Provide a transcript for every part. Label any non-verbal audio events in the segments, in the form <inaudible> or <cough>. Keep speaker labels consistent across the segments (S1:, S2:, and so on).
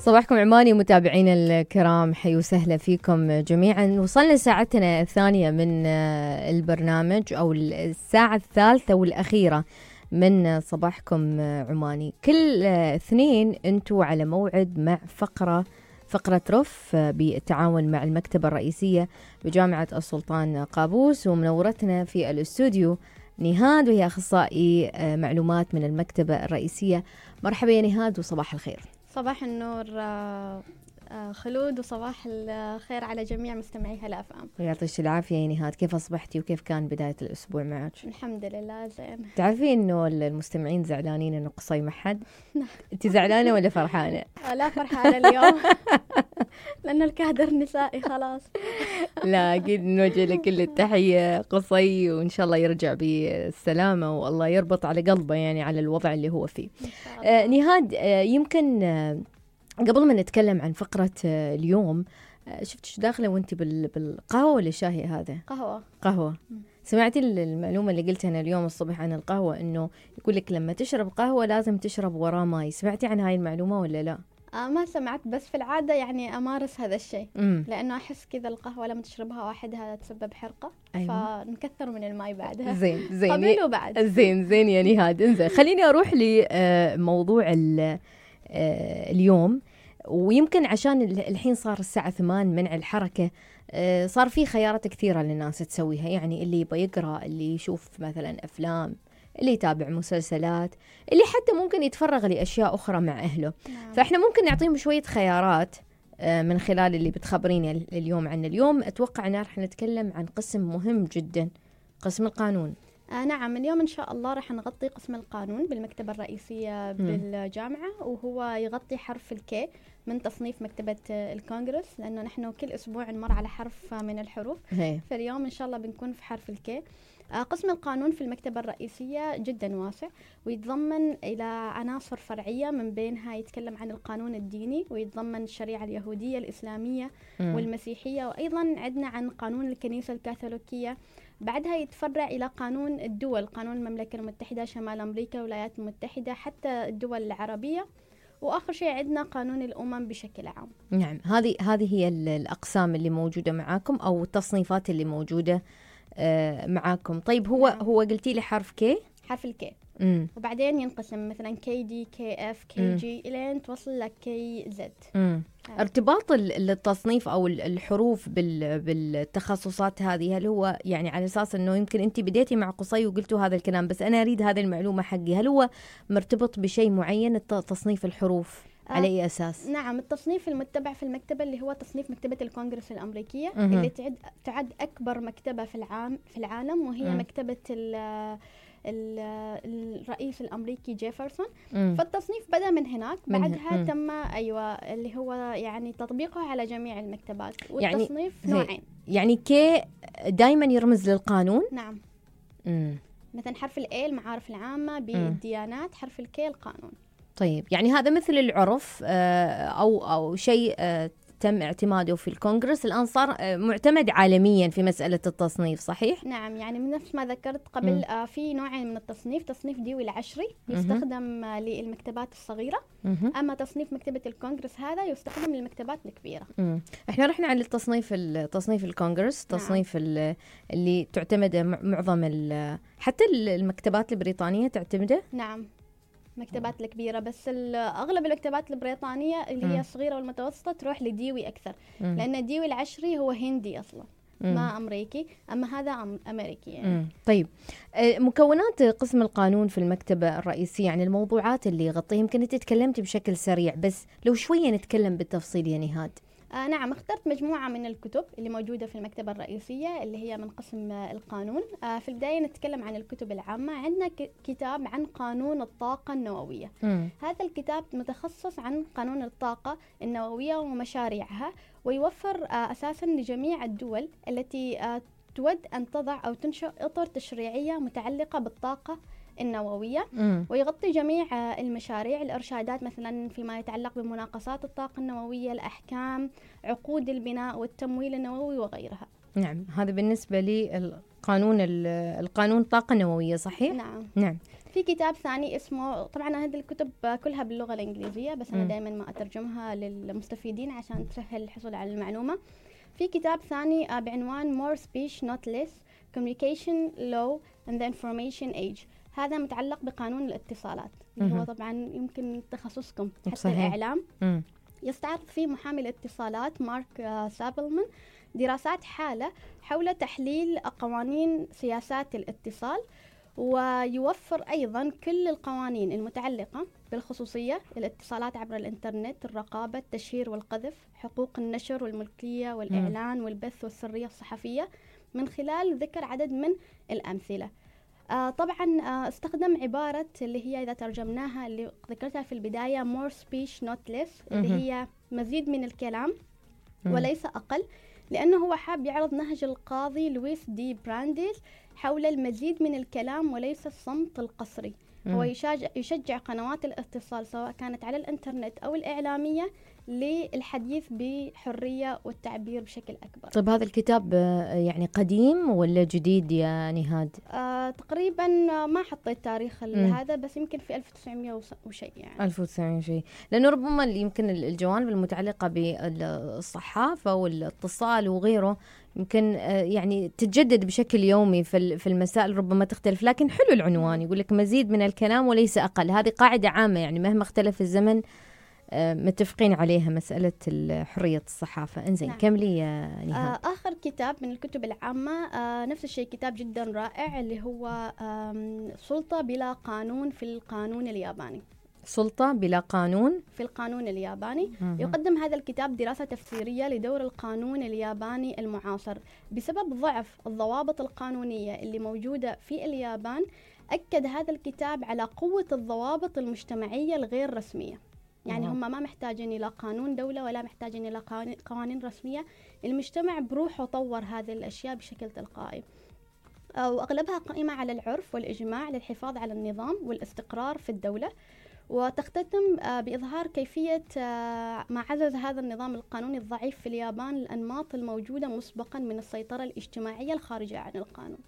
S1: صباحكم عماني متابعينا الكرام حي وسهلا فيكم جميعا. وصلنا ساعتنا الثانية من آه، البرنامج أو الساعة الثالثة والأخيرة من صباحكم عماني. كل آه، اثنين أنتوا على موعد مع فقرة فقرة رف آه، بالتعاون مع المكتبة الرئيسية بجامعة السلطان قابوس. ومنورتنا في الاستوديو نهاد وهي أخصائي معلومات من المكتبة الرئيسية. مرحبا يا نهاد وصباح الخير.
S2: صباح النور آه، خلود وصباح الخير على جميع مستمعي هلا اف ام
S1: يعطيك العافية يا نهاد. كيف أصبحتي وكيف كان بداية الأسبوع معك؟
S2: الحمد لله زين.
S1: تعرفين إنه المستمعين زعلانين إنه قصي ما حد انت زعلانة ولا فرحانة؟
S2: آه، لا فرحانة اليوم. <laughs> لأنه الكادر نسائي خلاص.
S1: لا أكيد نوجه له كل التحية. قصي وإن شاء الله يرجع بالسلامة والله يربط على قلبه يعني على الوضع اللي هو فيه. آه نهاد آه يمكن آه قبل ما نتكلم عن فقرة آه، اليوم آه، شفت داخلة وانت بالقهوة ولا الشاي هذا؟
S2: قهوة.
S1: قهوة. سمعتي المعلومة اللي قلتها أنا اليوم الصبح عن القهوة إنه يقول لك لما تشرب قهوة لازم تشرب وراه ماي. سمعتي عن هاي المعلومة ولا لا؟
S2: آه ما سمعت بس في العادة يعني أمارس هذا الشيء. لأنه أحس كذا القهوة لما تشربها وحدها تسبب حرقة. أيوة. فنكثر من الماء بعدها.
S1: زين زين.
S2: قبل وبعد <laughs>
S1: زين زين يا نهاد انزين. خليني أروح لموضوع اليوم. ويمكن عشان الحين صار الساعة ثمان منع الحركة آه، صار في خيارات كثيرة للناس تسويها. يعني اللي يبغى يقرأ اللي يشوف مثلا أفلام اللي يتابع مسلسلات اللي حتى ممكن يتفرغ لأشياء أخرى مع أهله. نعم. فإحنا ممكن نعطيهم شوية خيارات آه، من خلال اللي بتخبريني اليوم عن اليوم. أتوقع أن راح نتكلم عن قسم مهم جدا قسم القانون.
S2: آه نعم اليوم إن شاء الله راح نغطي قسم القانون بالمكتبة الرئيسية بالجامعة وهو يغطي حرف الكي من تصنيف مكتبة الكونغرس لأنه نحن كل أسبوع نمر على حرف من الحروف هي. فاليوم إن شاء الله بنكون في حرف الكي آه، قسم القانون في المكتبة الرئيسية جدا واسع ويتضمن إلى عناصر فرعية من بينها يتكلم عن القانون الديني ويتضمن الشريعة اليهودية الإسلامية م. والمسيحية وأيضا عندنا عن قانون الكنيسة الكاثوليكية بعدها يتفرع إلى قانون الدول قانون المملكة المتحدة شمال أمريكا الولايات المتحدة حتى الدول العربية وآخر شيء عندنا قانون الأمم بشكل عام.
S1: نعم هذه هذه هي الأقسام اللي موجودة معاكم أو التصنيفات اللي موجودة آه معاكم. طيب هو نعم. هو قلتي لي حرف كي
S2: حرف الكي. وبعدين ينقسم مثلا KD KF KG الين توصل لك
S1: KZ. ارتباط التصنيف أو الحروف بالتخصصات هذه هل هو يعني على أساس إنه يمكن انت بديتي مع قصي وقلتوا هذا الكلام بس أنا أريد هذه المعلومة حقي هل هو مرتبط بشيء معين تصنيف الحروف آه على أي أساس؟
S2: نعم التصنيف المتبع في المكتبة اللي هو تصنيف مكتبة الكونغرس الأمريكية مه. اللي تعد تعد أكبر مكتبة في العام في العالم وهي مه. مكتبة الرئيس الأمريكي جيفرسون. مم. فالتصنيف بدأ من هناك بعدها مم. تم أيوه اللي هو يعني تطبيقه على جميع المكتبات. يعني والتصنيف يعني نوعين.
S1: يعني كي دائما يرمز للقانون؟
S2: نعم. مم. مثلا حرف ال A المعارف العامة بالديانات حرف ال K القانون.
S1: طيب يعني هذا مثل العرف آه، أو أو شيء آه، تم اعتماده في الكونغرس الآن صار آه، معتمد عالميا في مسألة التصنيف صحيح؟
S2: نعم يعني من نفس ما ذكرت قبل آه في نوعين من التصنيف تصنيف ديوي العشري يستخدم آه للمكتبات الصغيرة مم. أما تصنيف مكتبة الكونغرس هذا يستخدم للمكتبات الكبيرة
S1: مم. إحنا رحنا على التصنيف تصنيف الكونغرس نعم. تصنيف نعم. اللي تعتمد معظم حتى المكتبات البريطانية تعتمده؟
S2: نعم المكتبات الكبيرة بس أغلب المكتبات البريطانية اللي هي الصغيرة والمتوسطة تروح لديوي أكثر مم. لأن ديوي العشري هو هندي أصلا مم. ما أمريكي أما هذا أمريكي يعني. مم.
S1: طيب آه، مكونات قسم القانون في المكتبة الرئيسية يعني الموضوعات اللي يغطيها يمكن أنت تكلمتي بشكل سريع بس لو شوية نتكلم بالتفصيل يا نهاد
S2: آه نعم اخترت مجموعة من الكتب اللي موجودة في المكتبة الرئيسية اللي هي من قسم آه القانون. آه في البداية نتكلم عن الكتب العامة. عندنا كتاب عن قانون الطاقة النووية. م. هذا الكتاب متخصص عن قانون الطاقة النووية ومشاريعها ويوفر آه أساسا لجميع الدول التي آه تود أن تضع أو تنشئ إطر تشريعية متعلقة بالطاقة النووية. ويغطي جميع المشاريع الإرشادات مثلا فيما يتعلق بمناقصات الطاقة النووية الأحكام عقود البناء والتمويل النووي وغيرها
S1: نعم هذا بالنسبة للقانون القانون الطاقة النووية صحيح؟
S2: نعم
S1: نعم
S2: في كتاب ثاني اسمه طبعا هذه الكتب كلها باللغة الإنجليزية بس
S1: مم.
S2: دائما ما أترجمها للمستفيدين عشان تسهل الحصول على المعلومة في كتاب ثاني آه، بعنوان More Speech Not Less Communication Law and the Information Age هذا متعلق بقانون الاتصالات اللي هو. طبعا يمكن تخصصكم حتى
S1: صحيح.
S2: الإعلام
S1: مم.
S2: يستعرض فيه محامي الاتصالات مارك آه، سابلمان دراسات حالة حول تحليل قوانين سياسات الاتصال ويوفر أيضا كل القوانين المتعلقة بالخصوصية الاتصالات عبر الإنترنت الرقابة التشهير والقذف حقوق النشر والملكية والإعلان والبث والسرية الصحفية من خلال ذكر عدد من الأمثلة آه طبعا آه استخدم عبارة اللي هي إذا ترجمناها اللي ذكرتها في البداية more speech not less اللي. هي مزيد من الكلام. وليس أقل لأنه هو حاب يعرض نهج القاضي لويس دي برانديل حول المزيد من الكلام وليس الصمت القصري. هو يشجع, يشجع قنوات الاتصال سواء كانت على الإنترنت أو الإعلامية للحديث بحرية والتعبير بشكل أكبر
S1: طيب هذا الكتاب آه، يعني قديم ولا جديد يا نهاد؟
S2: آه تقريبا ما حطيت تاريخ. هذا بس يمكن في 1900 وس- وشيء يعني
S1: 1900 شيء لأنه ربما يمكن ال- الجوانب المتعلقة بالصحافة والاتصال وغيره يمكن آه، يعني تتجدد بشكل يومي في ال- في المسائل ربما تختلف لكن حلو العنوان. يقول لك مزيد من الكلام وليس أقل. هذه قاعدة عامة يعني مهما اختلف الزمن آه، متفقين عليها مسألة ال- حريه الصحافة. إنزين
S2: نعم.
S1: كملي يا نهاد
S2: آه آخر كتاب من الكتب العامة آه نفس الشيء كتاب جدا رائع اللي هو سلطة بلا قانون في القانون الياباني.
S1: سلطة بلا قانون.
S2: في القانون الياباني. يقدم هذا الكتاب دراسة تفسيرية لدور القانون الياباني المعاصر. بسبب ضعف الضوابط القانونية اللي موجودة في اليابان أكد هذا الكتاب على قوة الضوابط المجتمعية الغير رسمية. يعني. هم ما محتاجين إلى قانون دولة ولا محتاجين إلى قوانين- قوانين رسمية. المجتمع بروحه طور هذه الأشياء بشكل تلقائي. آه، وأغلبها قائمة على العرف والإجماع للحفاظ على النظام والاستقرار في الدولة. وتختتم آه، بإظهار كيفية آه، ما عزز هذا النظام القانوني الضعيف في اليابان الأنماط الموجودة مسبقا من السيطرة الاجتماعية الخارجة عن القانون.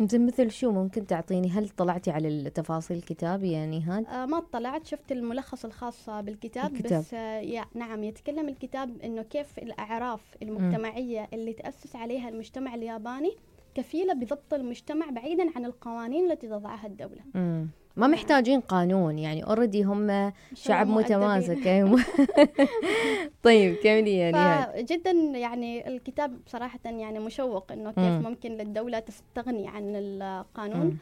S1: زين مثل شو ممكن تعطيني؟ هل طلعتي على التفاصيل الكتاب يا نهاد؟
S2: آه، ما اطلعت. شفت الملخص الخاص بالكتاب
S1: الكتاب.
S2: بس آه، نعم يتكلم الكتاب إنه كيف الأعراف المجتمعية اللي تأسس عليها المجتمع الياباني كفيلة بضبط المجتمع بعيدا عن القوانين التي تضعها الدولة.
S1: مم. ما محتاجين قانون يعني اوريدي هم شعب. متماسك. <laughs> طيب كملي يا نهاد
S2: فجدا يعني الكتاب صراحة يعني مشوق إنه كيف
S1: مم.
S2: ممكن للدولة تستغني عن القانون.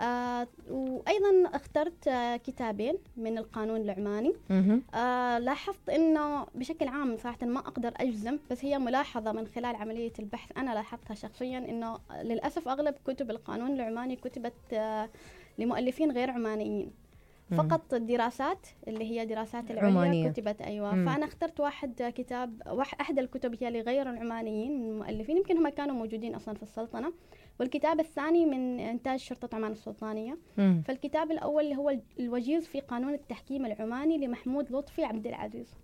S2: آه وأيضا اخترت آه كتابين من القانون العماني. آه لاحظت إنه بشكل عام صراحة ما أقدر أجزم بس هي ملاحظة من خلال عملية البحث أنا لاحظتها شخصيا إنه للأسف أغلب كتب القانون العماني كتبت آه لمؤلفين غير عمانيين. فقط الدراسات اللي هي دراسات العليا. كتبت أيوه
S1: مم.
S2: فأنا اخترت واحد كتاب واحد أحد الكتب هي لغير العمانيين من المؤلفين يمكن هم كانوا موجودين أصلا في السلطنة والكتاب الثاني من إنتاج شرطة عمان السلطانية
S1: مم.
S2: فالكتاب الأول اللي هو الوجيز في قانون التحكيم العماني لمحمود لطفي عبد العزيز.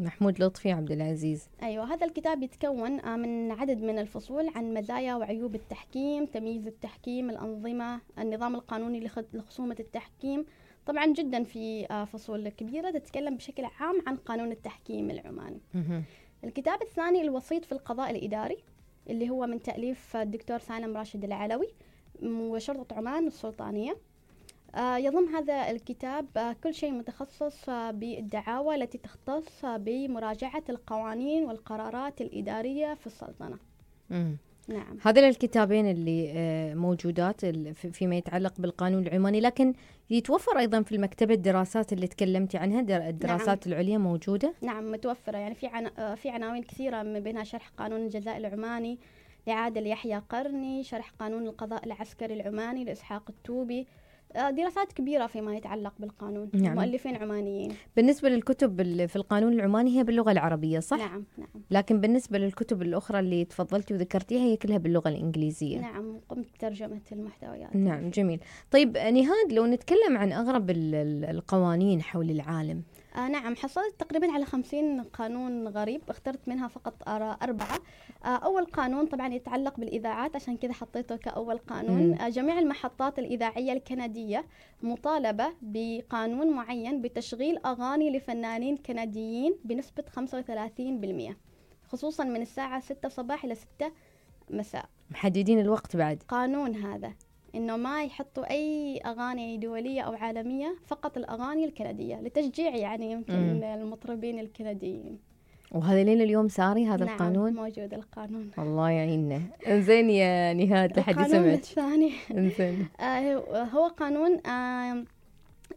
S1: محمود لطفي عبد العزيز.
S2: أيوة هذا الكتاب يتكون آه، من عدد من الفصول عن مزايا وعيوب التحكيم تمييز التحكيم الأنظمة النظام القانوني لخ- لخصومة التحكيم. طبعا جدا في آه، فصول كبيرة تتكلم بشكل عام عن قانون التحكيم العماني. الكتاب الثاني الوسيط في القضاء الإداري اللي هو من تأليف الدكتور سالم راشد العلوي وشرطة عمان السلطانية. آه، يضم هذا الكتاب آه، كل شيء متخصص آه، بالدعاوى التي تختص آه، بمراجعة القوانين والقرارات الإدارية في السلطنة.
S1: مم.
S2: نعم.
S1: هذول الكتابين اللي آه، موجودات فيما يتعلق بالقانون العماني. لكن يتوفر أيضا في المكتبة الدراسات اللي تكلمتي عنها در- الدراسات العليا موجودة؟
S2: نعم متوفرة. يعني في عنا آه، في عناوين كثيرة من بينها شرح قانون الجزاء العماني لعادل يحيى قرني شرح قانون القضاء العسكري العماني لإسحاق التوبي آه، دراسات كبيرة فيما يتعلق بالقانون
S1: نعم.
S2: مؤلفين عمانيين.
S1: بالنسبة للكتب في القانون العماني هي باللغة العربية صح؟
S2: نعم نعم.
S1: لكن بالنسبة للكتب الأخرى اللي تفضلتي وذكرتيها هي كلها باللغة الإنجليزية.
S2: نعم قمت بترجمة المحتويات.
S1: نعم جميل. طيب نهاد لو نتكلم عن أغرب ال- ال- القوانين حول العالم.
S2: آه نعم حصلت تقريبا على خمسين قانون غريب اخترت منها فقط أربعة. آه أول قانون طبعا يتعلق بالإذاعات عشان كذا حطيته كأول قانون. آه جميع المحطات الإذاعية الكندية مطالبة بقانون معين بتشغيل أغاني لفنانين كنديين بنسبة 35% خصوصا من الساعة 6 صباح إلى 6 مساء.
S1: محددين الوقت بعد.
S2: قانون هذا. إنه ما يحطوا أي أغاني دولية أو عالمية فقط الأغاني الكندية لتشجيع يعني يمكن مم. المطربين الكنديين.
S1: وهذا لين اليوم ساري هذا
S2: نعم
S1: القانون؟
S2: موجود القانون.
S1: الله يعيننا. انزين يا نهاد لحد سمعت
S2: القانون الثاني.
S1: انزين. <laughs>
S2: آه هو قانون آه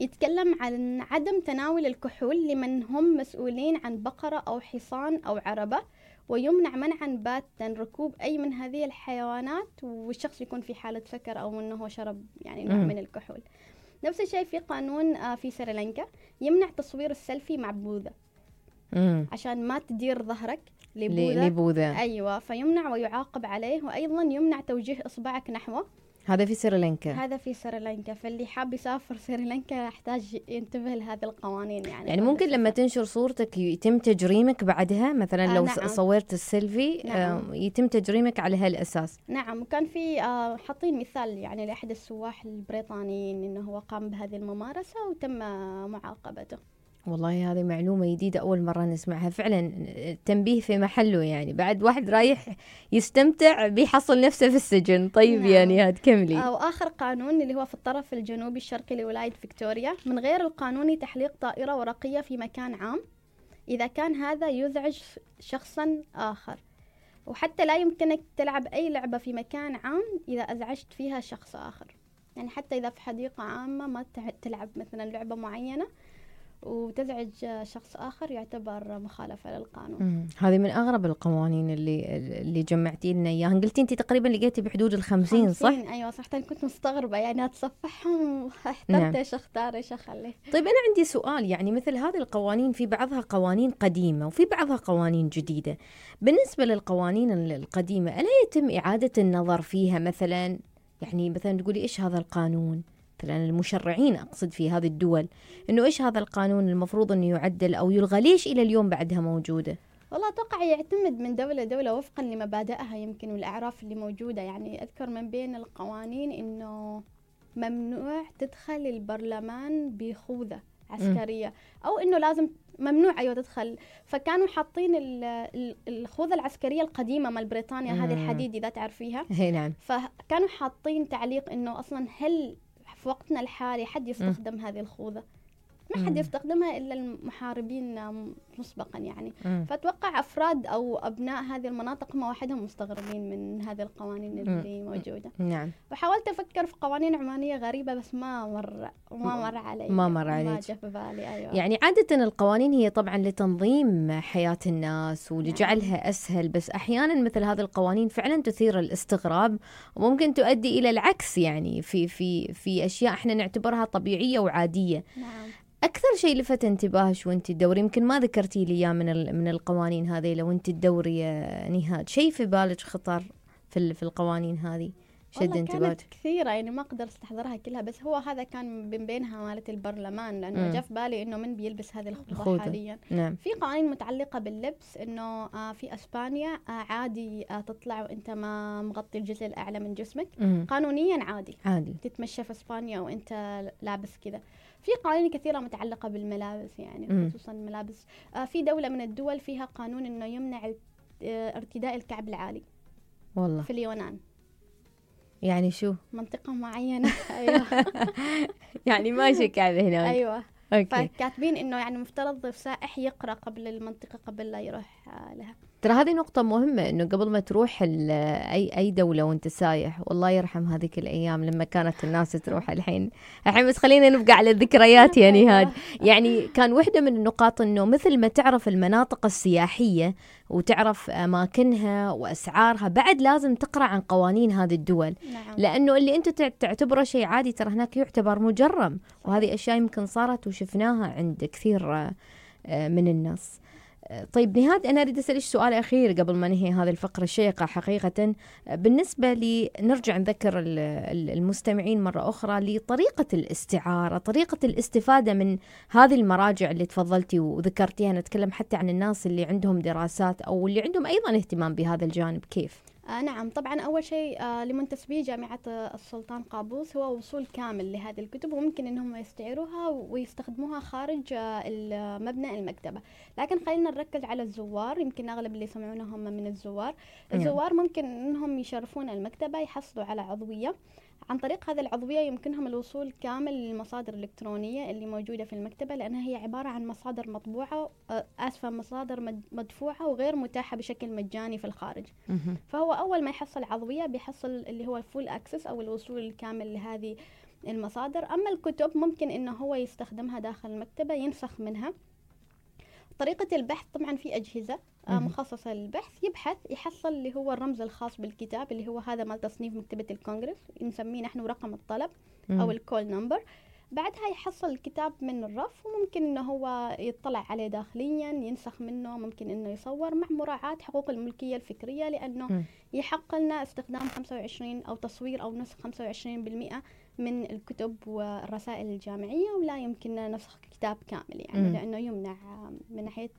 S2: يتكلم عن عدم تناول الكحول لمن هم مسؤولين عن بقرة أو حصان أو عربة. ويمنع منعا باتا ركوب أي من هذه الحيوانات والشخص يكون في حالة سكر أو أنه شرب يعني نوع من الكحول. نفس الشيء في قانون آه، في سريلانكا يمنع تصوير السيلفي مع بوذا. عشان ما تدير ظهرك لبوذا.
S1: لبوذا.
S2: أيوة فيمنع ويعاقب عليه وأيضا يمنع توجيه إصبعك نحوه.
S1: هذا في سريلانكا
S2: هذا في سريلانكا فاللي حاب يسافر سريلانكا يحتاج ينتبه لهذه القوانين يعني
S1: يعني ممكن لما تنشر صورتك يتم تجريمك بعدها مثلا آه لو نعم. صورت السيلفي نعم. آه يتم تجريمك على هالأساس
S2: نعم وكان في آه حاطين مثال يعني لأحد السواح البريطانيين إنه هو قام بهذه الممارسة وتم معاقبته
S1: والله هذه معلومة جديدة أول مرة نسمعها. فعلا تنبيه في محله يعني. بعد واحد رايح يستمتع بيحصل نفسه في السجن. طيب نعم. يعني هاد كملي
S2: وآخر قانون اللي هو في الطرف الجنوبي الشرقي لولاية فيكتوريا. من غير القانوني تحليق طائرة ورقية في مكان عام. إذا كان هذا يزعج شخصا آخر. وحتى لا يمكنك تلعب أي لعبة في مكان عام إذا أزعجت فيها شخص آخر. يعني حتى إذا في حديقة عامة ما تلعب مثلا لعبة معينة. وتزعج شخص آخر يعتبر مخالفة للقانون
S1: هذه من أغرب القوانين اللي اللي جمعتي لنا إياها. قلتي أنت تقريبا لقيتي بحدود الخمسين صح؟
S2: أيوة صح. كنت مستغربة يعني أتصفحهم. <laughs> واحترت نعم. إيش أختار إيش أخلي
S1: طيب أنا عندي سؤال. يعني مثل هذه القوانين في بعضها قوانين قديمة وفي بعضها قوانين جديدة. بالنسبة للقوانين القديمة ألا يتم إعادة النظر فيها مثلا؟ يعني مثلا تقولي إيش هذا القانون؟ مثلا المشرعين أقصد في هذه الدول أنه إيش هذا القانون المفروض أنه يعدل أو يلغى؟ ليش إلى اليوم بعدها موجودة؟
S2: والله أتوقع يعتمد من دولة لدولة وفقا لمبادئها يمكن والأعراف اللي موجودة. يعني أذكر من بين القوانين أنه ممنوع تدخل البرلمان بخوذة عسكرية أو أنه لازم ممنوع أيوة تدخل. فكانوا حاطين الخوذة العسكرية القديمة مال بريطانيا هذه الحديد إذا تعرفيها.
S1: نعم.
S2: فكانوا حاطين تعليق أنه أصلا هل في وقتنا الحالي حد يستخدم م. هذه الخوذة ما حد يستخدمها إلا المحاربين مسبقا يعني مم. فأتوقع أفراد أو أبناء هذه المناطق هم وحدهم مستغربين من هذه القوانين اللي مم. موجودة
S1: نعم
S2: وحاولت أفكر في قوانين عمانية غريبة بس ما مر ما مر علي
S1: ما مر علي
S2: ما جاء في بالي أيوة.
S1: يعني عادة القوانين هي طبعا لتنظيم حياة الناس ولجعلها نعم. أسهل بس أحيانا مثل هذه القوانين فعلا تثير الاستغراب وممكن تؤدي إلى العكس يعني في في في أشياء إحنا نعتبرها طبيعية وعادية
S2: نعم.
S1: أكثر شيء لفت انتباهك وأنت تدوري يمكن ما ذكرتي لي إياه من من القوانين هذه لو أنت تدوري يا نهاد. شيء في بالك خطر في في القوانين هذه؟
S2: شد انتباهك. كثيرة يعني ما أقدر أستحضرها كلها بس هو هذا كان من بينها مالة البرلمان لأنه جاء في بالي إنه من بيلبس هذه الخوذة. حاليا.
S1: نعم.
S2: في قوانين متعلقة باللبس إنه آه في إسبانيا آه عادي آه تطلع وأنت ما مغطي الجزء الأعلى من جسمك.
S1: مم.
S2: قانونيا عادي.
S1: عادي.
S2: تتمشى في إسبانيا وأنت لابس كذا. في قوانين كثيرة متعلقة بالملابس يعني خصوصا الملابس آه في دولة من الدول فيها قانون إنه يمنع آه، ارتداء الكعب العالي.
S1: والله.
S2: في اليونان.
S1: يعني شو؟
S2: منطقة معينة. <laughs> أيوة. <laughs>
S1: يعني ماشي كعب هناك.
S2: أيوة.
S1: أوكي.
S2: فكاتبين إنه يعني مفترض سائح يقرأ قبل المنطقة قبل لا يروح. لها
S1: ترى هذه نقطة مهمة إنه قبل ما تروح أي أي دولة وأنت سايح والله يرحم هذيك الأيام لما كانت الناس تروح الحين. الحين بس خلينا نبقى على الذكريات يعني نهاد. <laughs> يعني كان وحدة من النقاط إنه مثل ما تعرف المناطق السياحية وتعرف أماكنها وأسعارها بعد لازم تقرأ عن قوانين هذه الدول.
S2: نعم.
S1: لأنه اللي أنت تعتبره شيء عادي ترى هناك يعتبر مجرم. وهذه أشياء يمكن صارت وشفناها عند كثير آه، من الناس. طيب نهاد أنا أريد أسألك سؤال أخير قبل ما ننهي هذه الفقرة الشيقة حقيقة. بالنسبة لي نرجع نذكر المستمعين مرة أخرى لطريقة الاستعارة طريقة الاستفادة من هذه المراجع اللي تفضلتي وذكرتيها. نتكلم حتى عن الناس اللي عندهم دراسات أو اللي عندهم أيضا اهتمام بهذا الجانب. كيف؟
S2: آه نعم طبعا أول شيء آه لمنتسبي جامعة السلطان قابوس هو وصول كامل لهذه الكتب وممكن أنهم يستعيروها ويستخدموها خارج آه مبنى المكتبة. لكن خلينا نركز على الزوار يمكن أغلب اللي يسمعونا هم من الزوار. نعم. الزوار ممكن أنهم يشرفون المكتبة يحصلوا على عضوية. عن طريق هذه العضوية يمكنهم الوصول كامل للمصادر الإلكترونية اللي موجودة في المكتبة لأنها هي عبارة عن مصادر مطبوعة آه، آسفة مصادر مدفوعة وغير متاحة بشكل مجاني في الخارج. فهو أول ما يحصل عضوية بيحصل اللي هو الفول أكسس أو الوصول الكامل لهذه المصادر. أما الكتب ممكن إنه هو يستخدمها داخل المكتبة ينسخ منها. طريقة البحث طبعا في أجهزة آه، مخصصة للبحث يبحث يحصل اللي هو الرمز الخاص بالكتاب اللي هو هذا مال تصنيف مكتبة الكونغرس نسميه نحن رقم الطلب أو ال call number. بعدها يحصل الكتاب من الرف وممكن إنه هو يطلع عليه داخليا ينسخ منه ممكن إنه يصور مع مراعاة حقوق الملكية الفكرية لأنه يحق لنا استخدام 25 أو تصوير أو نسخ 25% من الكتب والرسائل الجامعية ولا يمكننا نسخ كتاب كامل يعني لأنه يمنع من ناحية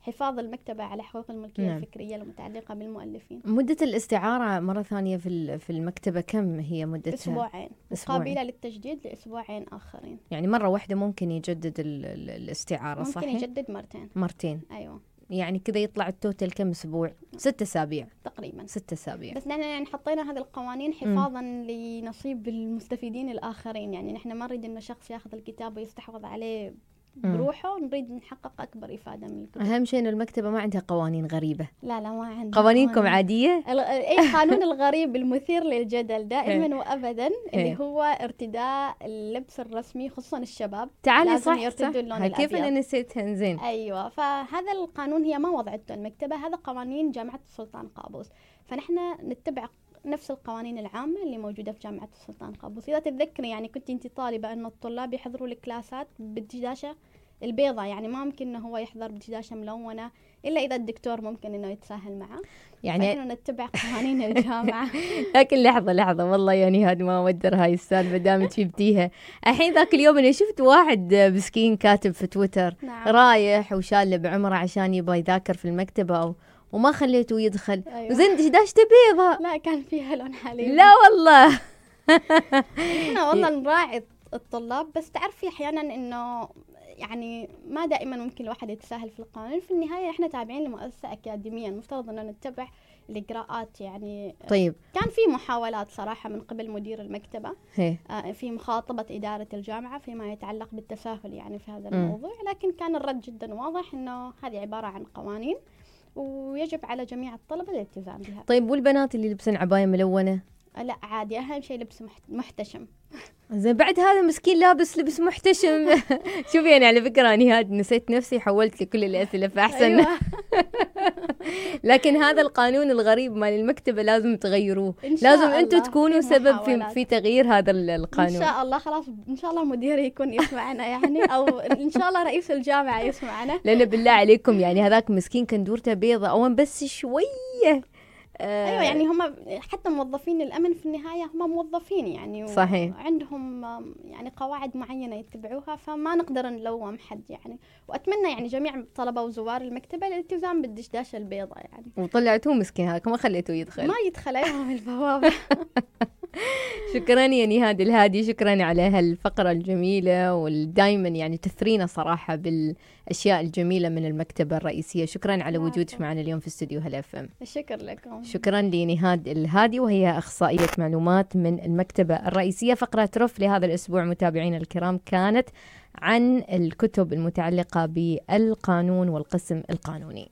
S2: حفاظ المكتبة على حقوق الملكية نعم. الفكرية المتعلقة بالمؤلفين.
S1: مدة الاستعارة مرة ثانية في في المكتبة كم هي مدتها؟
S2: أسبوعين. قابلة للتجديد لأسبوعين آخرين.
S1: يعني مرة واحدة ممكن يجدد الاستعارة
S2: ممكن
S1: صحيح؟
S2: ممكن يجدد مرتين.
S1: مرتين.
S2: أيوة.
S1: يعني كذا يطلع التوتل كم أسبوع؟ ست أسابيع
S2: تقريبا
S1: ست أسابيع
S2: بس نحن يعني حطينا هذه القوانين حفاظا م. لنصيب المستفيدين الآخرين يعني نحن ما نريد إنه شخص ياخذ الكتاب ويستحوذ عليه بروحه نريد نحقق أكبر إفادة من الكتب.
S1: أهم شيء انه المكتبة ما عندها قوانين غريبة.
S2: لا لا ما عندها
S1: قوانينكم قوانين. عادية؟
S2: أي قانون الغريب المثير للجدل دائما إيه. وابدا اللي إيه. هو ارتداء اللبس الرسمي خصوصا الشباب.
S1: تعالي صح, صح. كيف أنا نسيتها زين
S2: أيوه فهذا القانون هي ما وضعته المكتبة هذا قوانين جامعة السلطان قابوس. فنحن نتبع نفس القوانين العامة اللي موجودة في جامعة السلطان قابوس. إذا تتذكري يعني كنت أنت طالبة أن الطلاب يحضروا الكلاسات بالدشاشة البيضة يعني ما ممكن إنه هو يحضر بدشاشة ملونة إلا إذا الدكتور ممكن إنه يتساهل معه. يعني نحن نتبع قوانين <laughs> الجامعة.
S1: لكن لحظة لحظة والله يعني هذه ما أودر هاي السالفة دامك جبتيها. الحين ذاك اليوم أنا شفت واحد مسكين كاتب في تويتر نعم. رايح وشال بعمره عشان يبغى يذاكر في المكتبة أو وما خليته يدخل. أيوة. وزين دشداشته بيضة.
S2: لا كان فيها لون حليب.
S1: لا والله. <laughs>
S2: إحنا والله <laughs> نراعي الطلاب بس تعرفي أحيانا إنه يعني ما دائما ممكن الواحد يتساهل في القانون. في النهاية إحنا تابعين لمؤسسة أكاديمية المفترض أن نتبع الإجراءات يعني.
S1: طيب.
S2: كان في محاولات صراحة من قبل مدير المكتبة
S1: هي.
S2: آه في مخاطبة إدارة الجامعة فيما يتعلق بالتساهل يعني في هذا الموضوع. لكن كان الرد جدا واضح أنه هذه عبارة عن قوانين ويجب على جميع الطلبة الالتزام بها.
S1: طيب والبنات اللي يلبسن عباية ملونة؟
S2: لا عادي أهم شيء لبس محتشم. <laughs>
S1: زين بعد هذا مسكين لابس لبس محتشم. <laughs> شوفي يعني على فكرة اني هاد نسيت نفسي حولت لكل الأسئلة فأحسن. أيوة. <laughs> لكن هذا القانون الغريب مال المكتبة لازم تغيروه. لازم أنتم تكونوا سبب في في تغيير هذا القانون
S2: إن شاء الله خلاص إن شاء الله مدير يكون يسمعنا يعني أو إن شاء الله رئيس الجامعة يسمعنا.
S1: لأن بالله عليكم يعني هذاك مسكين كان دورته بيضة. أو بس شوية.
S2: أيوه يعني هم حتى موظفين الأمن في النهاية هم موظفين يعني
S1: صحيح.
S2: عندهم يعني قواعد معينة يتبعوها فما نقدر نلوم حد يعني. وأتمنى يعني جميع طلبة وزوار المكتبة الالتزام بالدشداشه البيضاء يعني.
S1: وطلعتوه مسكين هذاك ما خليتوه يدخل.
S2: ما يدخل أيوه من البوابه <laughs> <laughs>
S1: شكرا يا نهاد الهادي شكرا على هالفقرة الجميلة والدايما يعني تثرينا صراحة بالأشياء الجميلة من المكتبة الرئيسية. شكرا على وجودك معنا اليوم في استوديو هلا اف ام.
S2: شكرا لكم.
S1: شكرا لنهاد الهادي وهي أخصائية معلومات من المكتبة الرئيسية. فقرة رف لهذا الأسبوع متابعينا الكرام كانت عن الكتب المتعلقة بالقانون والقسم القانوني.